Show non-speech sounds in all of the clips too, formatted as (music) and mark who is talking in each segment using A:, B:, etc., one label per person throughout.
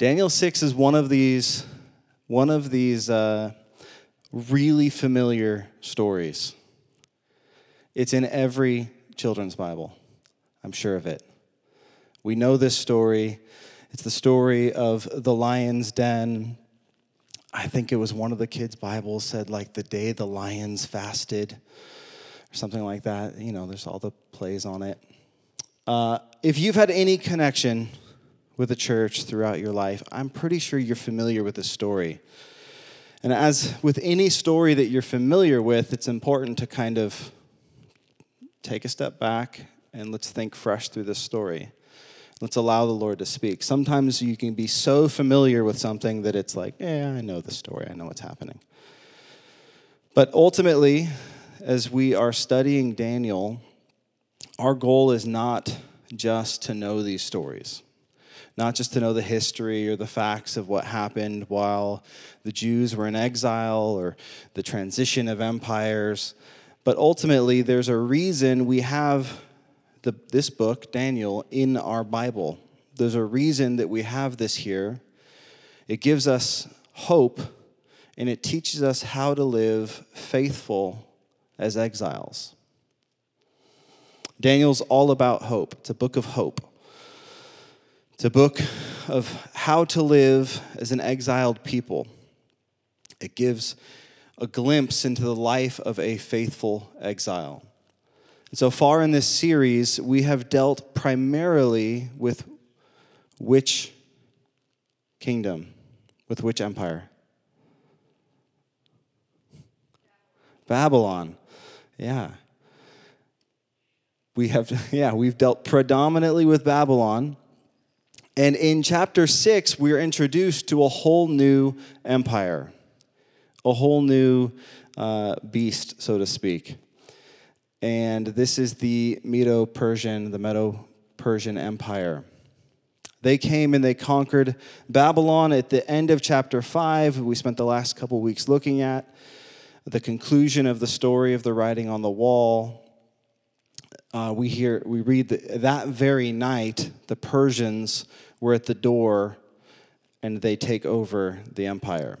A: Daniel 6 is one of these, one of these uh, really familiar stories. It's in every children's Bible. I'm sure of it. We know this story. It's the story of the lion's den. I think it was one of the kids' Bibles said, like, the day the lions fasted, or something like that. You know, there's all the plays on it. Uh, if you've had any connection with the church throughout your life, I'm pretty sure you're familiar with this story. And as with any story that you're familiar with, it's important to kind of take a step back and let's think fresh through this story. Let's allow the Lord to speak. Sometimes you can be so familiar with something that it's like, yeah, I know the story, I know what's happening. But ultimately, as we are studying Daniel, our goal is not just to know these stories, not just to know the history or the facts of what happened while the Jews were in exile or the transition of empires, but ultimately, there's a reason we have the, this book, Daniel, in our Bible. There's a reason that we have this here. It gives us hope and it teaches us how to live faithful as exiles. Daniel's all about hope. It's a book of hope. It's a book of how to live as an exiled people. It gives a glimpse into the life of a faithful exile. And so far in this series, we have dealt primarily with which kingdom, with which empire? Babylon. Yeah. We have, (laughs) yeah, we've dealt predominantly with Babylon. And in chapter six, we're introduced to a whole new empire, a whole new uh, beast, so to speak and this is the Medo Persian, the Medo Persian Empire. They came and they conquered Babylon at the end of chapter 5. We spent the last couple weeks looking at the conclusion of the story of the writing on the wall. Uh, we hear, we read that, that very night, the Persians were at the door and they take over the empire.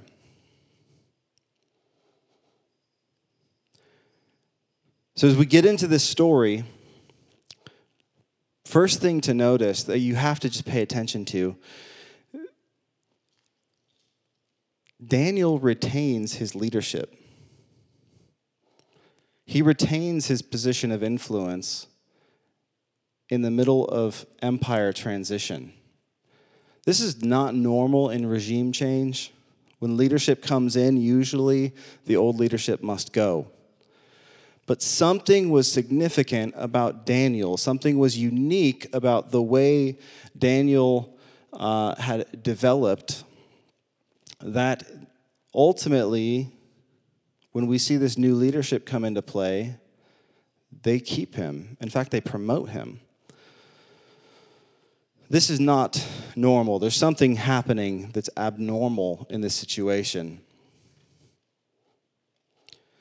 A: So, as we get into this story, first thing to notice that you have to just pay attention to Daniel retains his leadership. He retains his position of influence in the middle of empire transition. This is not normal in regime change. When leadership comes in, usually the old leadership must go. But something was significant about Daniel, something was unique about the way Daniel uh, had developed that ultimately, when we see this new leadership come into play, they keep him. In fact, they promote him. This is not normal. There's something happening that's abnormal in this situation.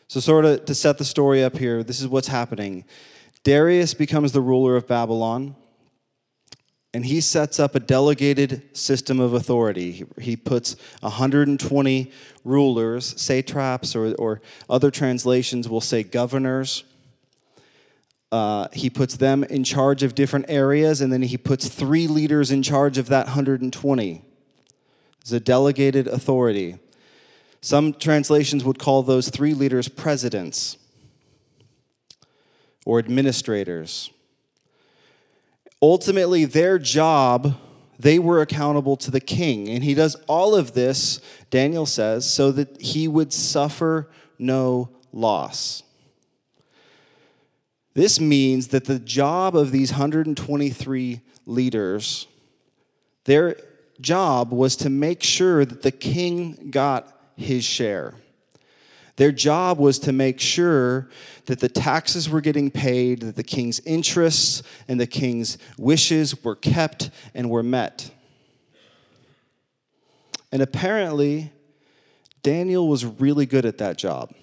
A: So, sort of to set the story up here, this is what's happening. Darius becomes the ruler of Babylon, and he sets up a delegated system of authority. He puts 120 rulers, satraps, or, or other translations will say governors. Uh, he puts them in charge of different areas, and then he puts three leaders in charge of that 120. It's a delegated authority. Some translations would call those three leaders presidents or administrators. Ultimately, their job, they were accountable to the king. And he does all of this, Daniel says, so that he would suffer no loss. This means that the job of these 123 leaders, their job was to make sure that the king got his share. Their job was to make sure that the taxes were getting paid, that the king's interests and the king's wishes were kept and were met. And apparently, Daniel was really good at that job.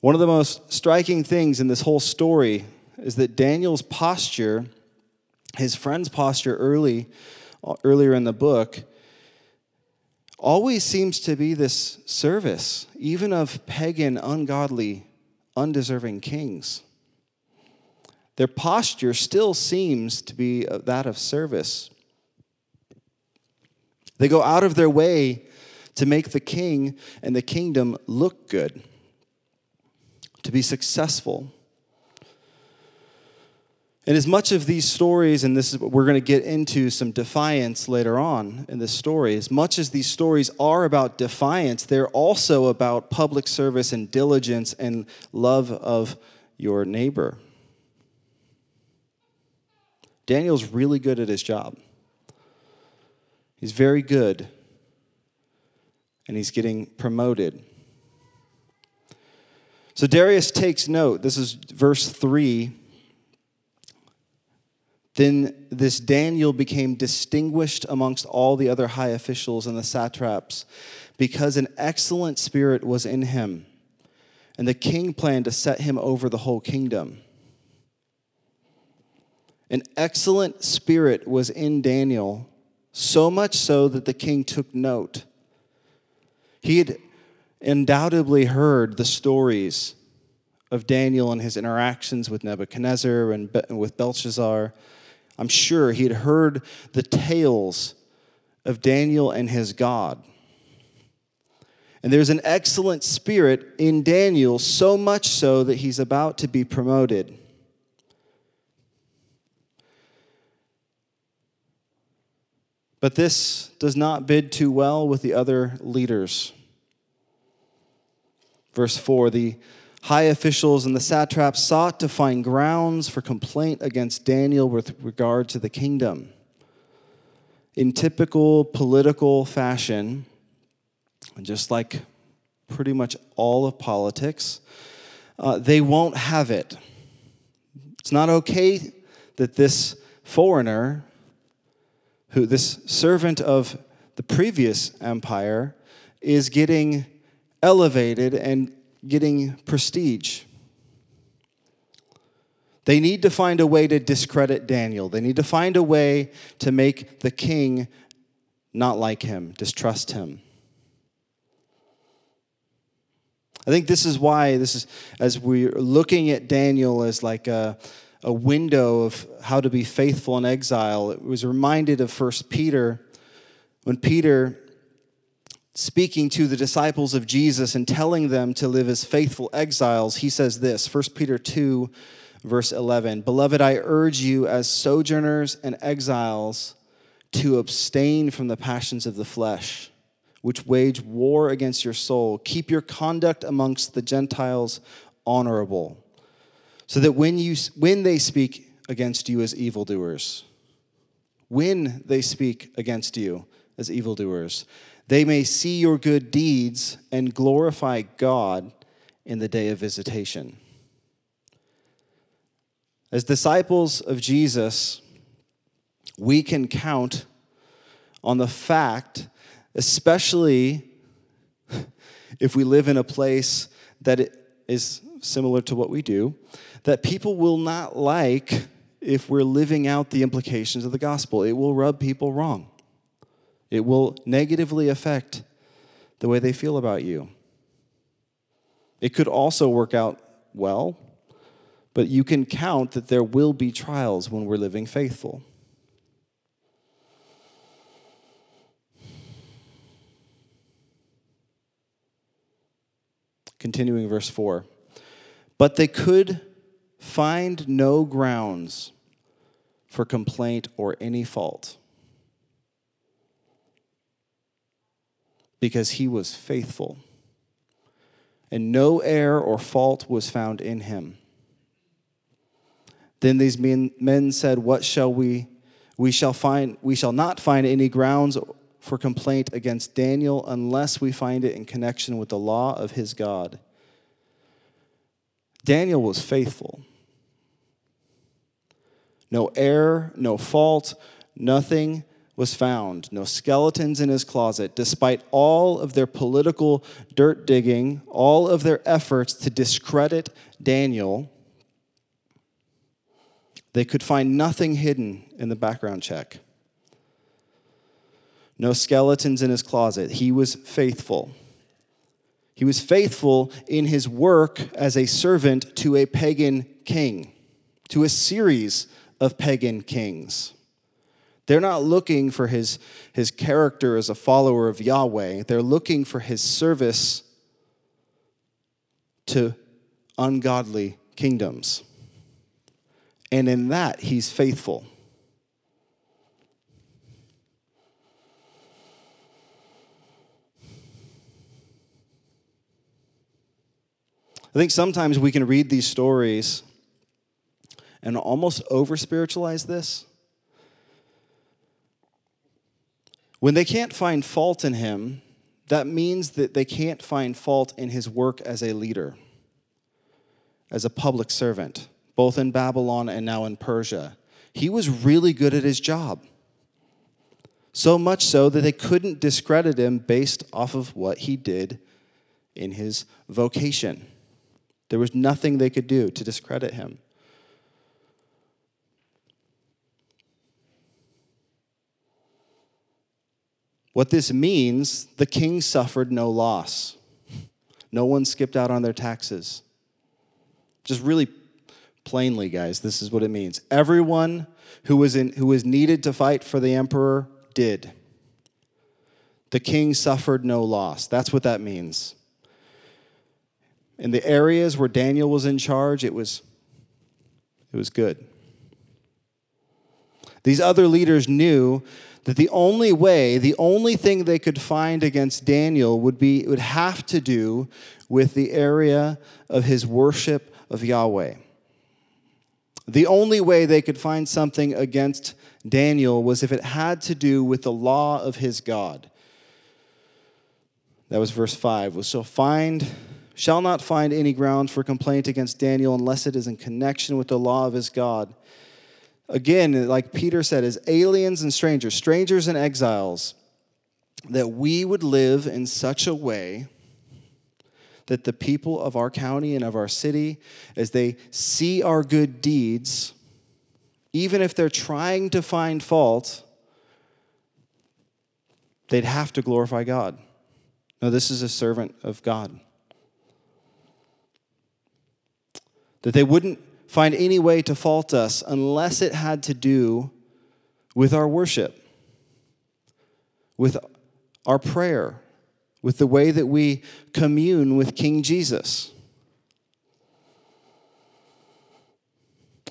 A: One of the most striking things in this whole story is that Daniel's posture, his friend's posture early earlier in the book, always seems to be this service, even of pagan, ungodly, undeserving kings. Their posture still seems to be that of service. They go out of their way to make the king and the kingdom look good, to be successful. And as much of these stories, and this is what we're going to get into some defiance later on in this story, as much as these stories are about defiance, they're also about public service and diligence and love of your neighbor. Daniel's really good at his job. He's very good, and he's getting promoted. So Darius takes note. This is verse 3. Then this Daniel became distinguished amongst all the other high officials and the satraps because an excellent spirit was in him, and the king planned to set him over the whole kingdom. An excellent spirit was in Daniel, so much so that the king took note. He had undoubtedly heard the stories of Daniel and his interactions with Nebuchadnezzar and with Belshazzar. I'm sure he had heard the tales of Daniel and his God. And there's an excellent spirit in Daniel, so much so that he's about to be promoted. But this does not bid too well with the other leaders. Verse 4 The high officials and the satraps sought to find grounds for complaint against Daniel with regard to the kingdom. In typical political fashion, just like pretty much all of politics, uh, they won't have it. It's not okay that this foreigner who this servant of the previous empire is getting elevated and getting prestige. They need to find a way to discredit Daniel. They need to find a way to make the king not like him, distrust him. I think this is why this is as we're looking at Daniel as like a a window of how to be faithful in exile. It was reminded of First Peter when Peter speaking to the disciples of Jesus and telling them to live as faithful exiles, he says this 1 Peter 2, verse 11 Beloved, I urge you as sojourners and exiles to abstain from the passions of the flesh, which wage war against your soul. Keep your conduct amongst the Gentiles honorable so that when, you, when they speak against you as evildoers, when they speak against you as evildoers, they may see your good deeds and glorify God in the day of visitation. As disciples of Jesus, we can count on the fact, especially if we live in a place that is similar to what we do, that people will not like if we're living out the implications of the gospel. It will rub people wrong, it will negatively affect the way they feel about you. It could also work out well, but you can count that there will be trials when we're living faithful. Continuing verse 4. But they could find no grounds for complaint or any fault because he was faithful and no error or fault was found in him. Then these men, said, What shall we? We shall find we shall not find any grounds for complaint against Daniel unless we find it in connection with the law of his God. Daniel was faithful no error, no fault, nothing was found, no skeletons in his closet, despite all of their political dirt digging, all of their efforts to discredit Daniel. They could find nothing hidden in the background check. no skeletons in his closet. He was faithful. He was faithful in his work as a servant to a pagan king, to a series of pagan kings. They're not looking for his, his character as a follower of Yahweh, they're looking for his service to ungodly kingdoms. And in that, he's faithful. I think sometimes we can read these stories and almost over spiritualize this. When they can't find fault in him, that means that they can't find fault in his work as a leader, as a public servant, both in Babylon and now in Persia. He was really good at his job. So much so that they couldn't discredit him based off of what he did in his vocation. There was nothing they could do to discredit him. What this means, the king suffered no loss. No one skipped out on their taxes. Just really plainly, guys, this is what it means. Everyone who was, in, who was needed to fight for the emperor did. The king suffered no loss. That's what that means. In the areas where Daniel was in charge, it was, it was good. These other leaders knew that the only way, the only thing they could find against Daniel would be it would have to do with the area of his worship of Yahweh. The only way they could find something against Daniel was if it had to do with the law of his God. That was verse 5. Was find shall not find any ground for complaint against Daniel unless it is in connection with the law of his God. Again, like Peter said, as aliens and strangers, strangers and exiles, that we would live in such a way that the people of our county and of our city, as they see our good deeds, even if they're trying to find fault, they'd have to glorify God. No, this is a servant of God. that they wouldn't find any way to fault us unless it had to do with our worship, with our prayer, with the way that we commune with King Jesus.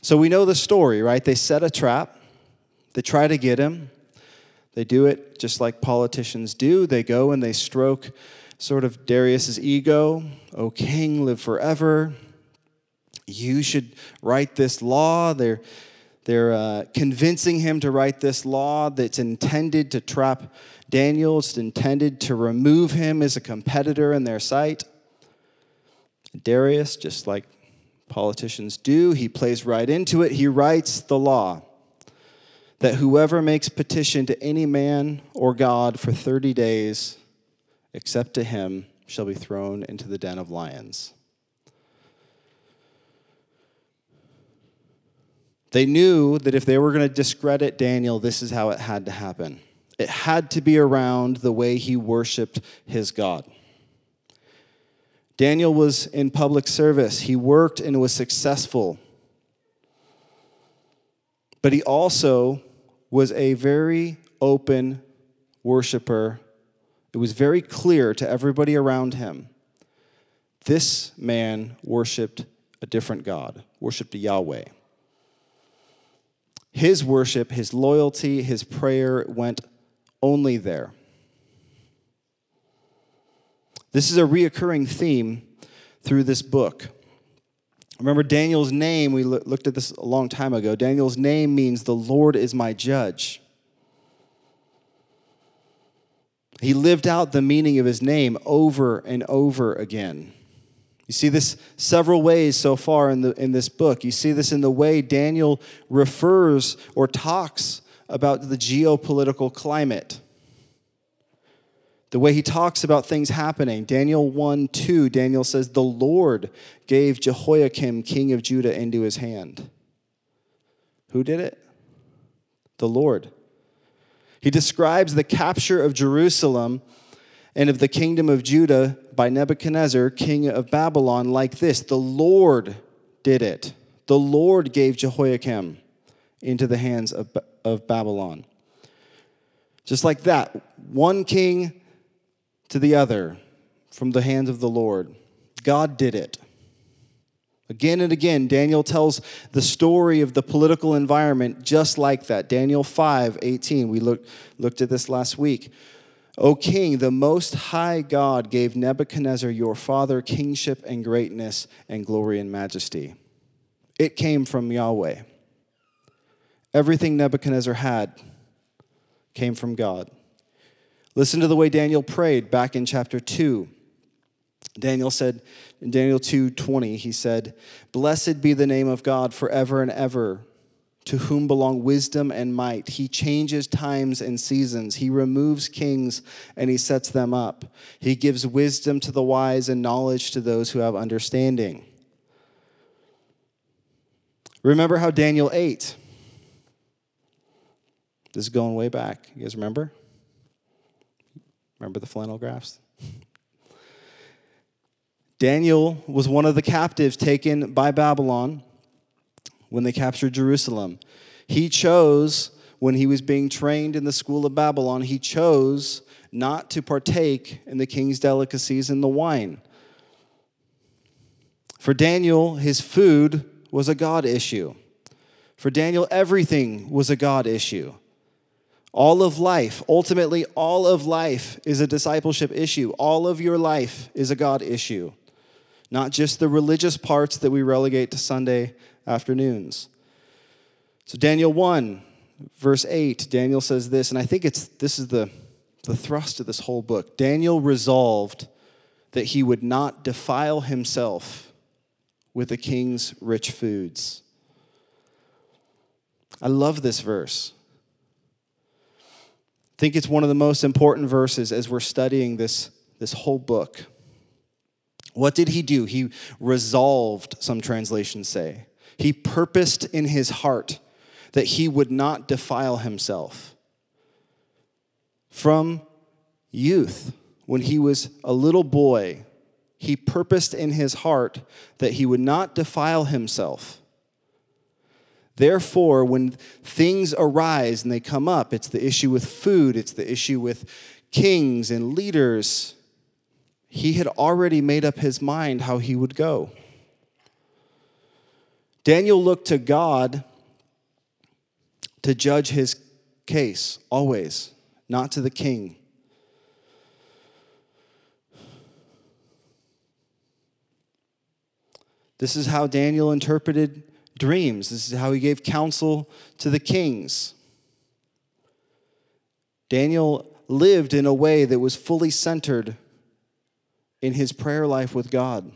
A: So we know the story, right? They set a trap, they try to get him. They do it just like politicians do. They go and they stroke sort of Darius's ego. O king, live forever you should write this law. They're, they're uh, convincing him to write this law that's intended to trap Daniel. It's intended to remove him as a competitor in their sight. Darius, just like politicians do, he plays right into it. He writes the law that whoever makes petition to any man or God for 30 days, except to him, shall be thrown into the den of lions. They knew that if they were going to discredit Daniel, this is how it had to happen. It had to be around the way he worshiped his God. Daniel was in public service, he worked and was successful. But he also was a very open worshiper. It was very clear to everybody around him. This man worshiped a different God, worshiped Yahweh. His worship, his loyalty, his prayer went only there. This is a reoccurring theme through this book. Remember Daniel's name, we looked at this a long time ago. Daniel's name means the Lord is my judge. He lived out the meaning of his name over and over again. You see this several ways so far in, the, in this book. You see this in the way Daniel refers or talks about the geopolitical climate. The way he talks about things happening. Daniel 1 2, Daniel says, The Lord gave Jehoiakim, king of Judah, into his hand. Who did it? The Lord. He describes the capture of Jerusalem and of the kingdom of Judah by Nebuchadnezzar, king of Babylon, like this The Lord did it. The Lord gave Jehoiakim into the hands of, of Babylon. Just like that, one king to the other from the hands of the Lord. God did it. Again and again, Daniel tells the story of the political environment just like that. Daniel 5 18, we looked, looked at this last week. O king, the most high God gave Nebuchadnezzar your father kingship and greatness and glory and majesty. It came from Yahweh. Everything Nebuchadnezzar had came from God. Listen to the way Daniel prayed back in chapter 2. Daniel said in Daniel 2:20 he said, "Blessed be the name of God forever and ever, to whom belong wisdom and might. He changes times and seasons. He removes kings and he sets them up. He gives wisdom to the wise and knowledge to those who have understanding." Remember how Daniel ate? This is going way back. You guys remember? Remember the flannel graphs? Daniel was one of the captives taken by Babylon when they captured Jerusalem. He chose, when he was being trained in the school of Babylon, he chose not to partake in the king's delicacies and the wine. For Daniel, his food was a God issue. For Daniel, everything was a God issue. All of life, ultimately, all of life is a discipleship issue. All of your life is a God issue, not just the religious parts that we relegate to Sunday afternoons. So, Daniel 1, verse 8, Daniel says this, and I think it's this is the, the thrust of this whole book. Daniel resolved that he would not defile himself with the king's rich foods. I love this verse I think it's one of the most important verses as we're studying this, this whole book. What did he do? He resolved, some translations say. He purposed in his heart that he would not defile himself. From youth, when he was a little boy, he purposed in his heart that he would not defile himself. Therefore, when things arise and they come up, it's the issue with food, it's the issue with kings and leaders, he had already made up his mind how he would go. Daniel looked to God to judge his case, always, not to the king. This is how Daniel interpreted dreams. This is how he gave counsel to the kings. Daniel lived in a way that was fully centered in his prayer life with God.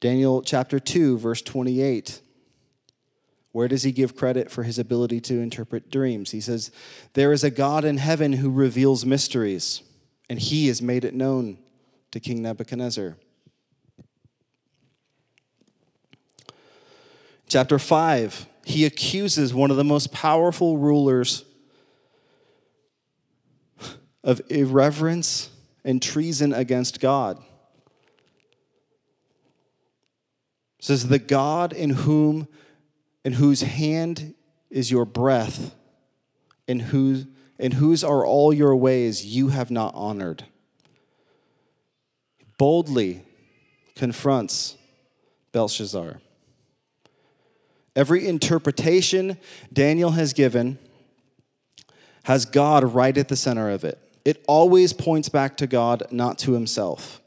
A: Daniel chapter 2, verse 28. Where does he give credit for his ability to interpret dreams? He says, There is a God in heaven who reveals mysteries, and he has made it known to King Nebuchadnezzar. Chapter 5, he accuses one of the most powerful rulers of irreverence and treason against God. It says, The God in whom in whose hand is your breath, in whose, in whose are all your ways you have not honored. Boldly confronts Belshazzar. Every interpretation Daniel has given has God right at the center of it. It always points back to God, not to himself.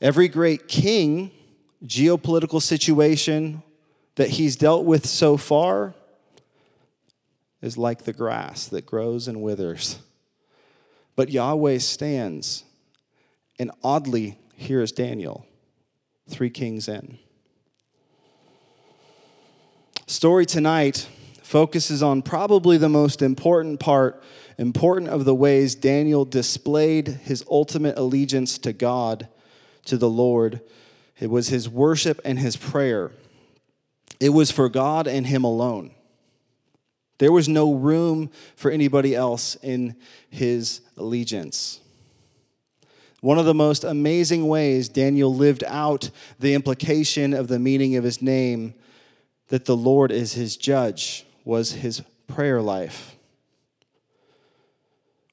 A: Every great king, geopolitical situation that he's dealt with so far is like the grass that grows and withers. But Yahweh stands, and oddly, here is Daniel three kings in. Story tonight focuses on probably the most important part, important of the ways Daniel displayed his ultimate allegiance to God, to the Lord. It was his worship and his prayer. It was for God and Him alone. There was no room for anybody else in his allegiance. One of the most amazing ways Daniel lived out the implication of the meaning of his name, that the Lord is his judge, was his prayer life.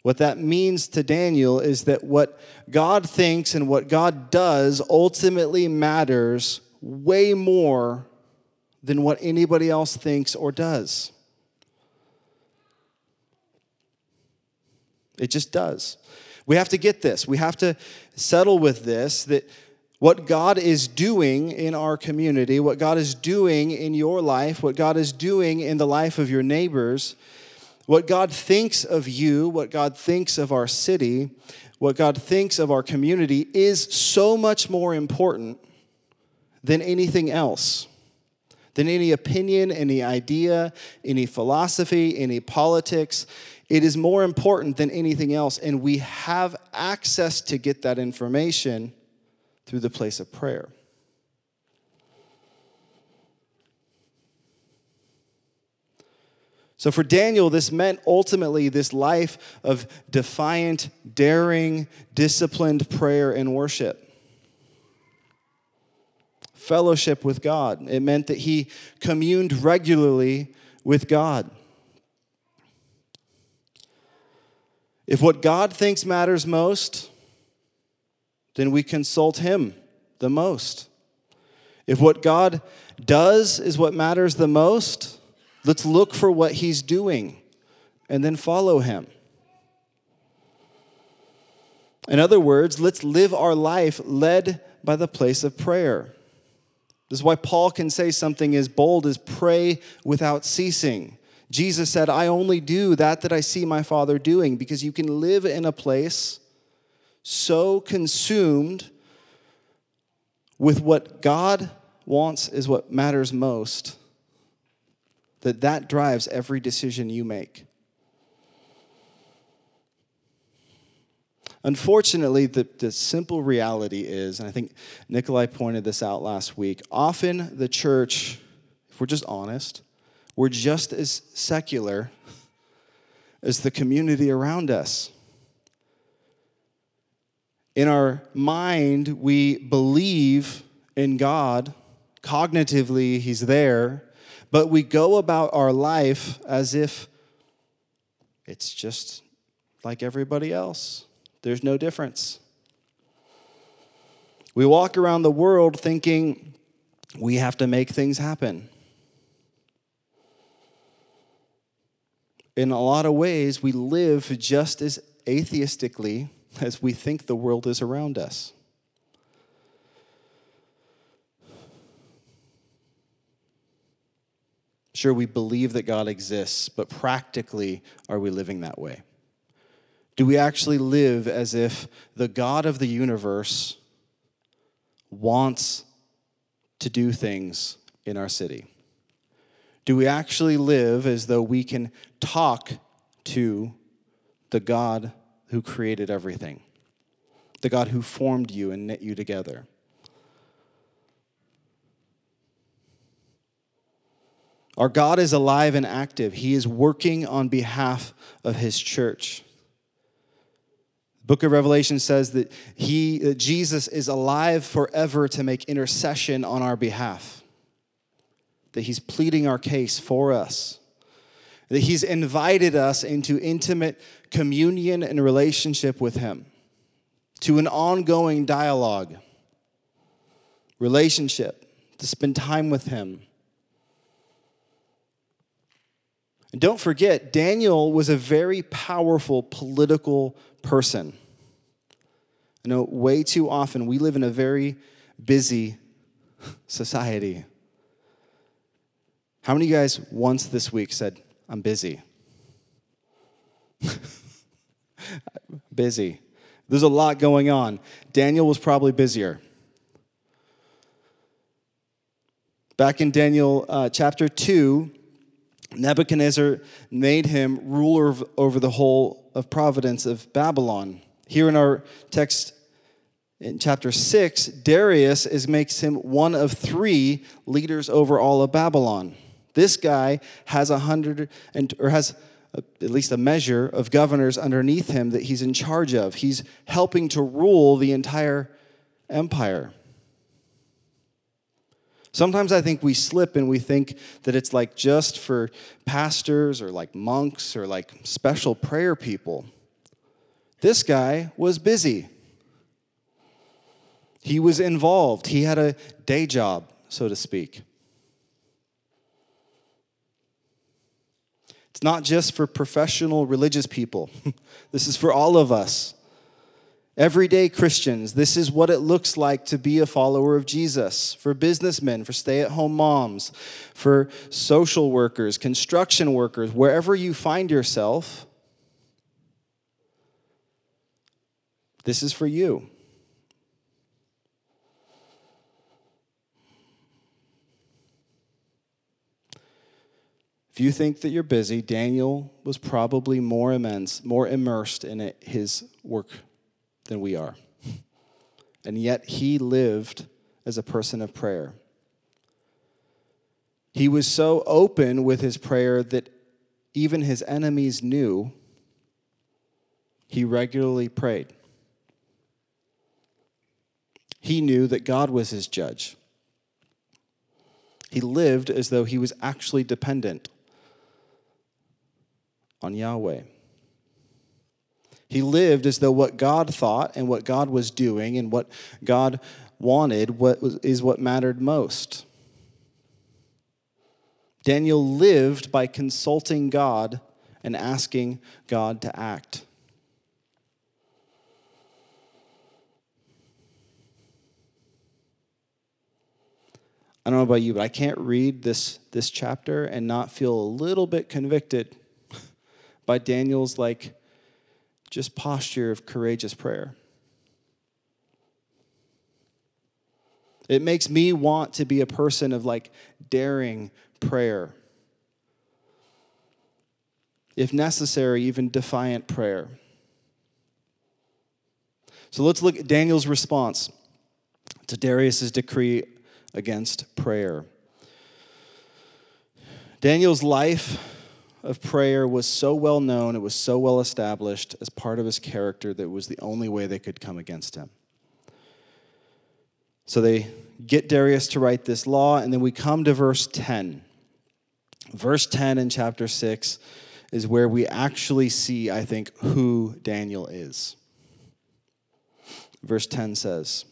A: What that means to Daniel is that what God thinks and what God does ultimately matters way more than what anybody else thinks or does. It just does. We have to get this. We have to settle with this that what God is doing in our community, what God is doing in your life, what God is doing in the life of your neighbors, what God thinks of you, what God thinks of our city, what God thinks of our community is so much more important than anything else, than any opinion, any idea, any philosophy, any politics. It is more important than anything else, and we have access to get that information through the place of prayer. So, for Daniel, this meant ultimately this life of defiant, daring, disciplined prayer and worship. Fellowship with God. It meant that he communed regularly with God. If what God thinks matters most, then we consult Him the most. If what God does is what matters the most, let's look for what He's doing and then follow Him. In other words, let's live our life led by the place of prayer. This is why Paul can say something as bold as pray without ceasing. Jesus said, I only do that that I see my Father doing, because you can live in a place so consumed with what God wants is what matters most that that drives every decision you make. Unfortunately, the, the simple reality is, and I think Nikolai pointed this out last week, often the church, if we're just honest, we're just as secular as the community around us. In our mind, we believe in God. Cognitively, He's there. But we go about our life as if it's just like everybody else. There's no difference. We walk around the world thinking we have to make things happen. in a lot of ways, we live just as atheistically as we think the world is around us. Sure, we believe that God exists, but practically, are we living that way? Do we actually live as if the God of the universe wants to do things in our city? Do we actually live as though we can talk to the God who created everything, the God who formed you and knit you together? Our God is alive and active. He is working on behalf of his church. The book of Revelation says that he that Jesus is alive forever to make intercession on our behalf that He's pleading our case for us, that He's invited us into intimate communion and relationship with Him, to an ongoing dialogue, relationship, to spend time with Him. And don't forget, Daniel was a very powerful political person. I know way too often we live in a very busy society. How many of you guys once this week said, I'm busy? (laughs) busy. There's a lot going on. Daniel was probably busier. Back in Daniel uh, chapter 2, Nebuchadnezzar made him ruler over the whole of providence of Babylon. Here in our text In chapter 6, Darius is, makes him one of three leaders over all of Babylon. This guy has a hundred and or has a, at least a measure of governors underneath him that he's in charge of. He's helping to rule the entire empire. Sometimes I think we slip and we think that it's like just for pastors or like monks or like special prayer people. This guy was busy. He was involved. He had a day job, so to speak. It's not just for professional religious people, (laughs) this is for all of us. Everyday Christians, this is what it looks like to be a follower of Jesus. For businessmen, for stay at home moms, for social workers, construction workers, wherever you find yourself, this is for you. If you think that you're busy, Daniel was probably more immense, more immersed in it, his work than we are. And yet he lived as a person of prayer. He was so open with his prayer that even his enemies knew he regularly prayed. He knew that God was his judge. He lived as though he was actually dependent on Yahweh. He lived as though what God thought and what God was doing and what God wanted what was, is what mattered most. Daniel lived by consulting God and asking God to act. I don't know about you, but I can't read this, this chapter and not feel a little bit convicted (laughs) by Daniel's like just posture of courageous prayer. It makes me want to be a person of like daring prayer. If necessary, even defiant prayer. So let's look at Daniel's response to Darius's decree against prayer. Daniel's life of prayer was so well known, it was so well established as part of his character that it was the only way they could come against him. So they get Darius to write this law, and then we come to verse 10. Verse 10 in chapter 6 is where we actually see, I think, who Daniel is. Verse 10 says,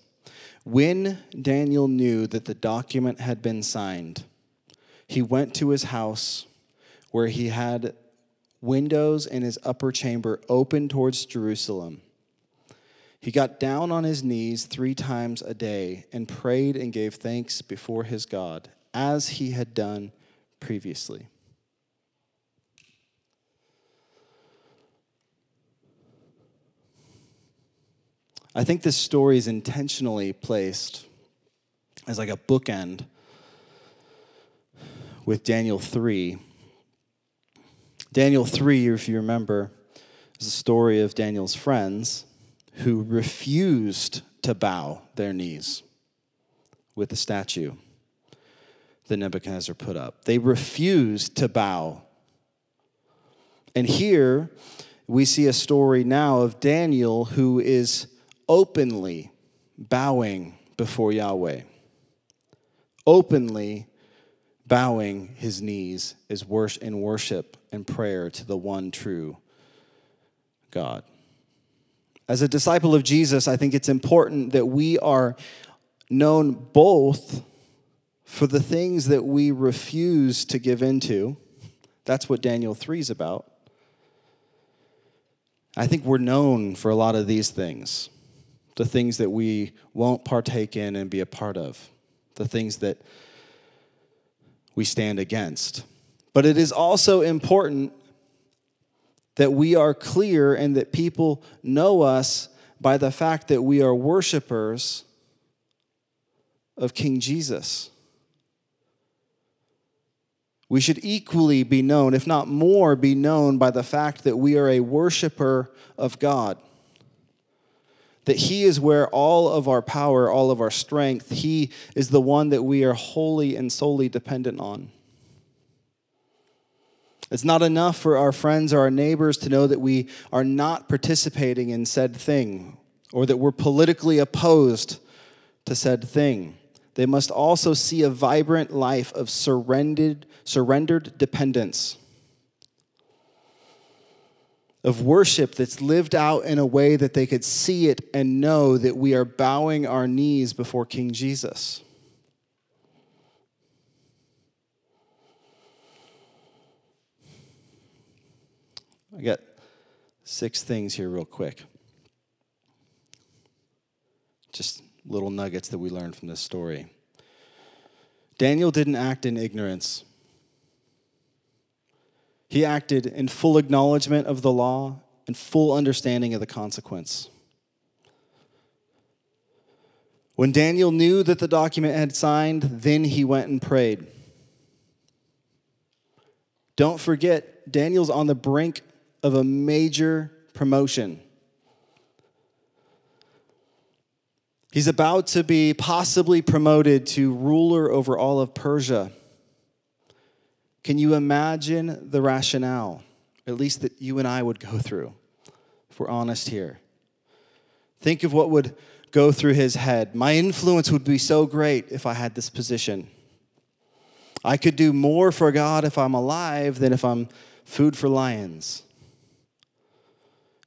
A: When Daniel knew that the document had been signed, he went to his house where he had windows in his upper chamber open towards Jerusalem. He got down on his knees three times a day and prayed and gave thanks before his God, as he had done previously. I think this story is intentionally placed as like a bookend with Daniel 3 Daniel 3, if you remember, is the story of Daniel's friends who refused to bow their knees with the statue that Nebuchadnezzar put up. They refused to bow. And here we see a story now of Daniel who is openly bowing before Yahweh, openly bowing his knees is in worship and prayer to the one true God. As a disciple of Jesus, I think it's important that we are known both for the things that we refuse to give into. That's what Daniel 3 is about. I think we're known for a lot of these things the things that we won't partake in and be a part of, the things that we stand against. But it is also important that we are clear and that people know us by the fact that we are worshipers of King Jesus. We should equally be known, if not more, be known by the fact that we are a worshiper of God. That He is where all of our power, all of our strength, He is the one that we are wholly and solely dependent on. It's not enough for our friends or our neighbors to know that we are not participating in said thing or that we're politically opposed to said thing. They must also see a vibrant life of surrendered, surrendered dependence of worship that's lived out in a way that they could see it and know that we are bowing our knees before King Jesus. I got six things here, real quick. Just little nuggets that we learned from this story. Daniel didn't act in ignorance. He acted in full acknowledgement of the law and full understanding of the consequence. When Daniel knew that the document had signed, then he went and prayed. Don't forget, Daniel's on the brink of a major promotion. He's about to be possibly promoted to ruler over all of Persia. Can you imagine the rationale, at least that you and I would go through, if we're honest here? Think of what would go through his head. My influence would be so great if I had this position. I could do more for God if I'm alive than if I'm food for lions.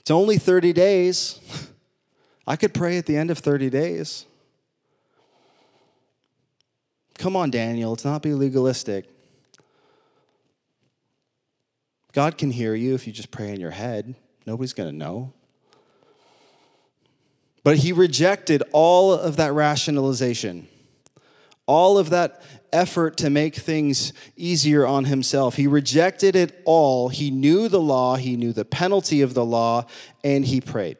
A: It's only 30 days. (laughs) I could pray at the end of 30 days. Come on, Daniel, let's not be legalistic. God can hear you if you just pray in your head. Nobody's going to know. But he rejected all of that rationalization, all of that effort to make things easier on himself. He rejected it all. He knew the law, he knew the penalty of the law, and he prayed.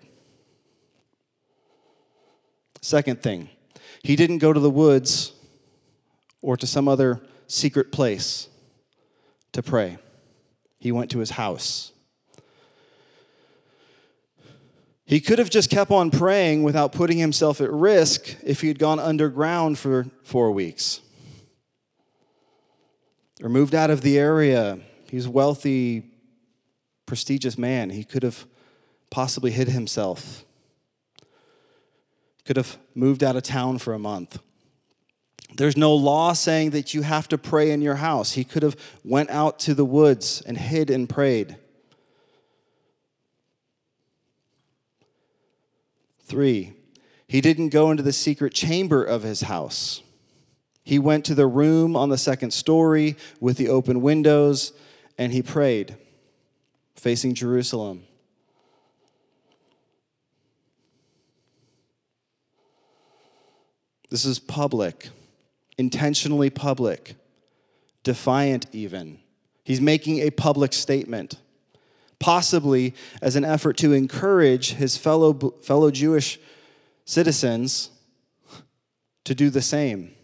A: Second thing, he didn't go to the woods or to some other secret place to pray he went to his house. He could have just kept on praying without putting himself at risk if he had gone underground for four weeks or moved out of the area. He's a wealthy, prestigious man. He could have possibly hid himself, could have moved out of town for a month. There's no law saying that you have to pray in your house. He could have went out to the woods and hid and prayed. 3. He didn't go into the secret chamber of his house. He went to the room on the second story with the open windows and he prayed, facing Jerusalem. This is public intentionally public, defiant even. He's making a public statement, possibly as an effort to encourage his fellow, fellow Jewish citizens to do the same.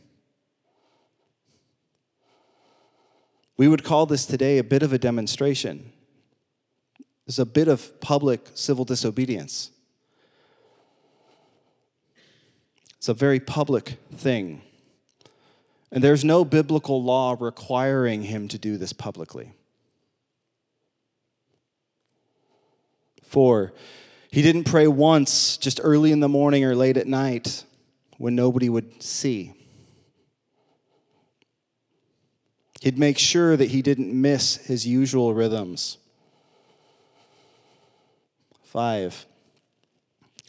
A: We would call this today a bit of a demonstration. It's a bit of public civil disobedience. It's a very public thing. And there's no biblical law requiring him to do this publicly. Four, he didn't pray once, just early in the morning or late at night when nobody would see. He'd make sure that he didn't miss his usual rhythms. Five,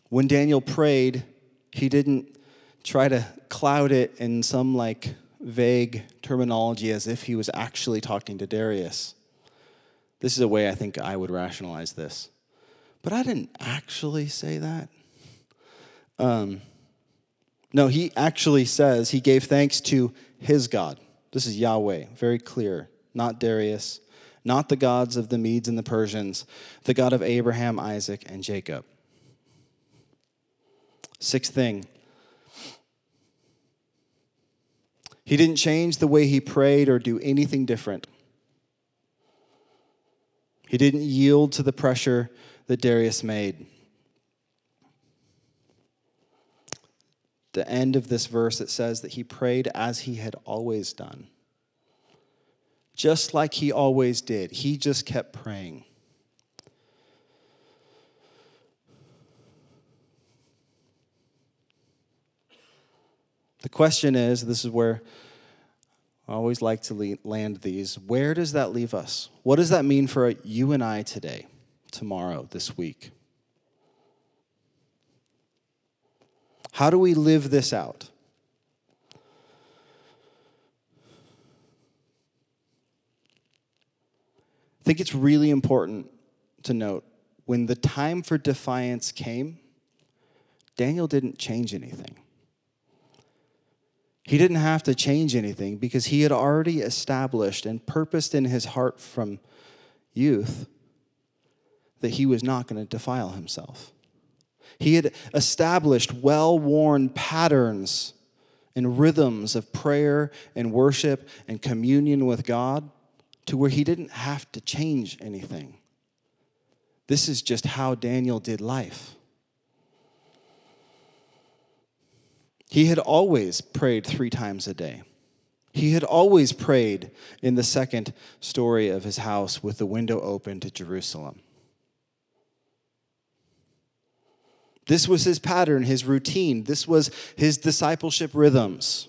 A: when Daniel prayed, he didn't try to cloud it in some like vague terminology as if he was actually talking to Darius. This is a way I think I would rationalize this. But I didn't actually say that. Um, no, he actually says he gave thanks to his God. This is Yahweh, very clear, not Darius, not the gods of the Medes and the Persians, the God of Abraham, Isaac, and Jacob. Sixth thing He didn't change the way he prayed or do anything different. He didn't yield to the pressure that Darius made. the end of this verse, it says that he prayed as he had always done. Just like he always did. He just kept praying. The question is this is where I always like to land these. Where does that leave us? What does that mean for you and I today, tomorrow, this week? How do we live this out? I think it's really important to note when the time for defiance came, Daniel didn't change anything. He didn't have to change anything because he had already established and purposed in his heart from youth that he was not going to defile himself. He had established well worn patterns and rhythms of prayer and worship and communion with God to where he didn't have to change anything. This is just how Daniel did life. He had always prayed three times a day. He had always prayed in the second story of his house with the window open to Jerusalem. This was his pattern, his routine. This was his discipleship rhythms.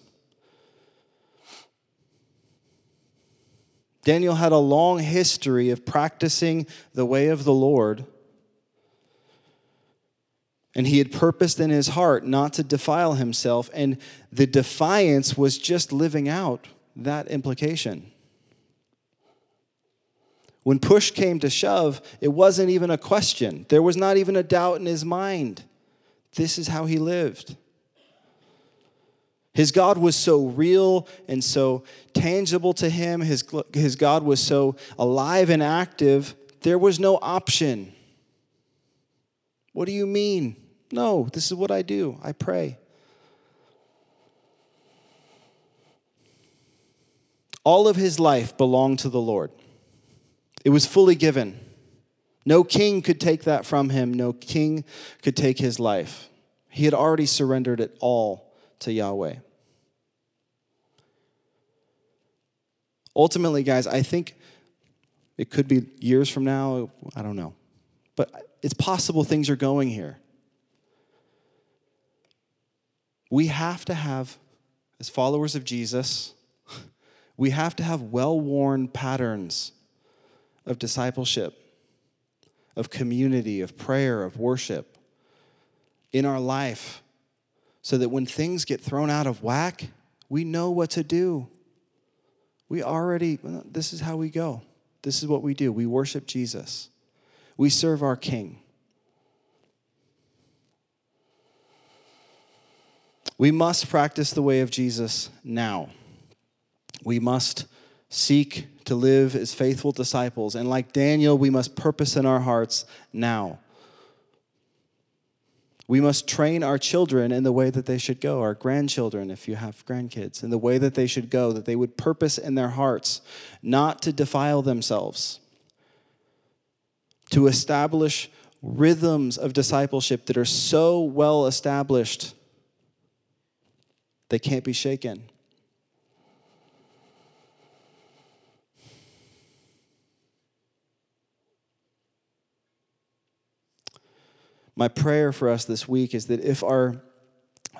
A: Daniel had a long history of practicing the way of the Lord. And he had purposed in his heart not to defile himself. And the defiance was just living out that implication. When push came to shove, it wasn't even a question. There was not even a doubt in his mind. This is how he lived. His God was so real and so tangible to him. His, his God was so alive and active. There was no option. What do you mean? No, this is what I do. I pray. All of his life belonged to the Lord. It was fully given. No king could take that from him, no king could take his life. He had already surrendered it all to Yahweh. Ultimately, guys, I think it could be years from now, I don't know. But it's possible things are going here. We have to have, as followers of Jesus, (laughs) we have to have well worn patterns of discipleship, of community, of prayer, of worship in our life so that when things get thrown out of whack, we know what to do. We already, this is how we go. This is what we do. We worship Jesus, we serve our King. We must practice the way of Jesus now. We must seek to live as faithful disciples. And like Daniel, we must purpose in our hearts now. We must train our children in the way that they should go, our grandchildren, if you have grandkids, in the way that they should go, that they would purpose in their hearts not to defile themselves, to establish rhythms of discipleship that are so well established they can't be shaken. My prayer for us this week is that if our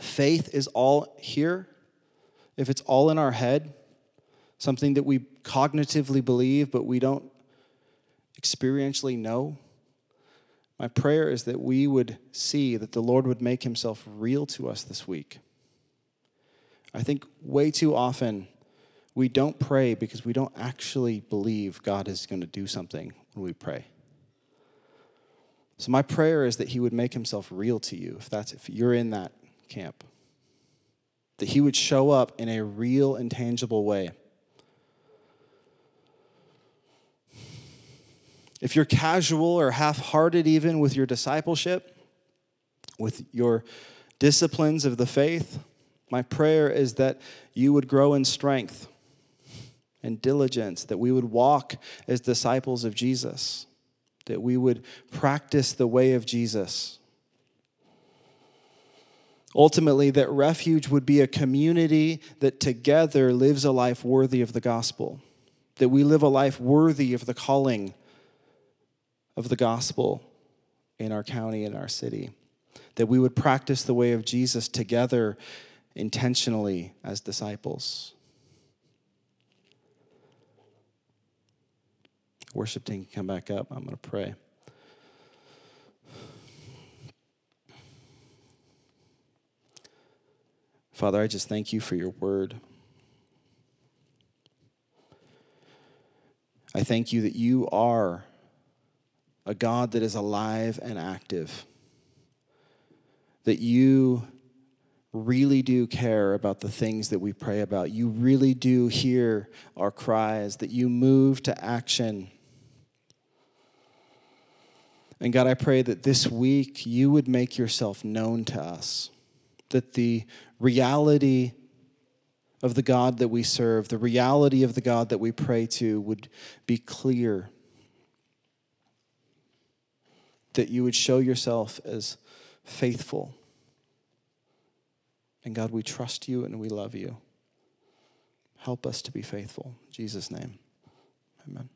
A: faith is all here, if it's all in our head, something that we cognitively believe but we don't experientially know, my prayer is that we would see that the Lord would make himself real to us this week. I think way too often we don't pray because we don't actually believe God is going to do something when we pray. So my prayer is that he would make himself real to you if that's if you're in that camp. That he would show up in a real and tangible way. If you're casual or half-hearted even with your discipleship, with your disciplines of the faith, my prayer is that you would grow in strength and diligence, that we would walk as disciples of Jesus that we would practice the way of Jesus. Ultimately, that refuge would be a community that together lives a life worthy of the gospel, that we live a life worthy of the calling of the gospel in our county in our city, that we would practice the way of Jesus together intentionally as disciples. Worship team can come back up. I'm going to pray. Father, I just thank you for your word. I thank you that you are a God that is alive and active, that you really do care about the things that we pray about. You really do hear our cries, that you move to action. And God, I pray that this week you would make yourself known to us, that the reality of the God that we serve, the reality of the God that we pray to would be clear. That you would show yourself as faithful. And God, we trust you and we love you. Help us to be faithful. In Jesus' name, amen.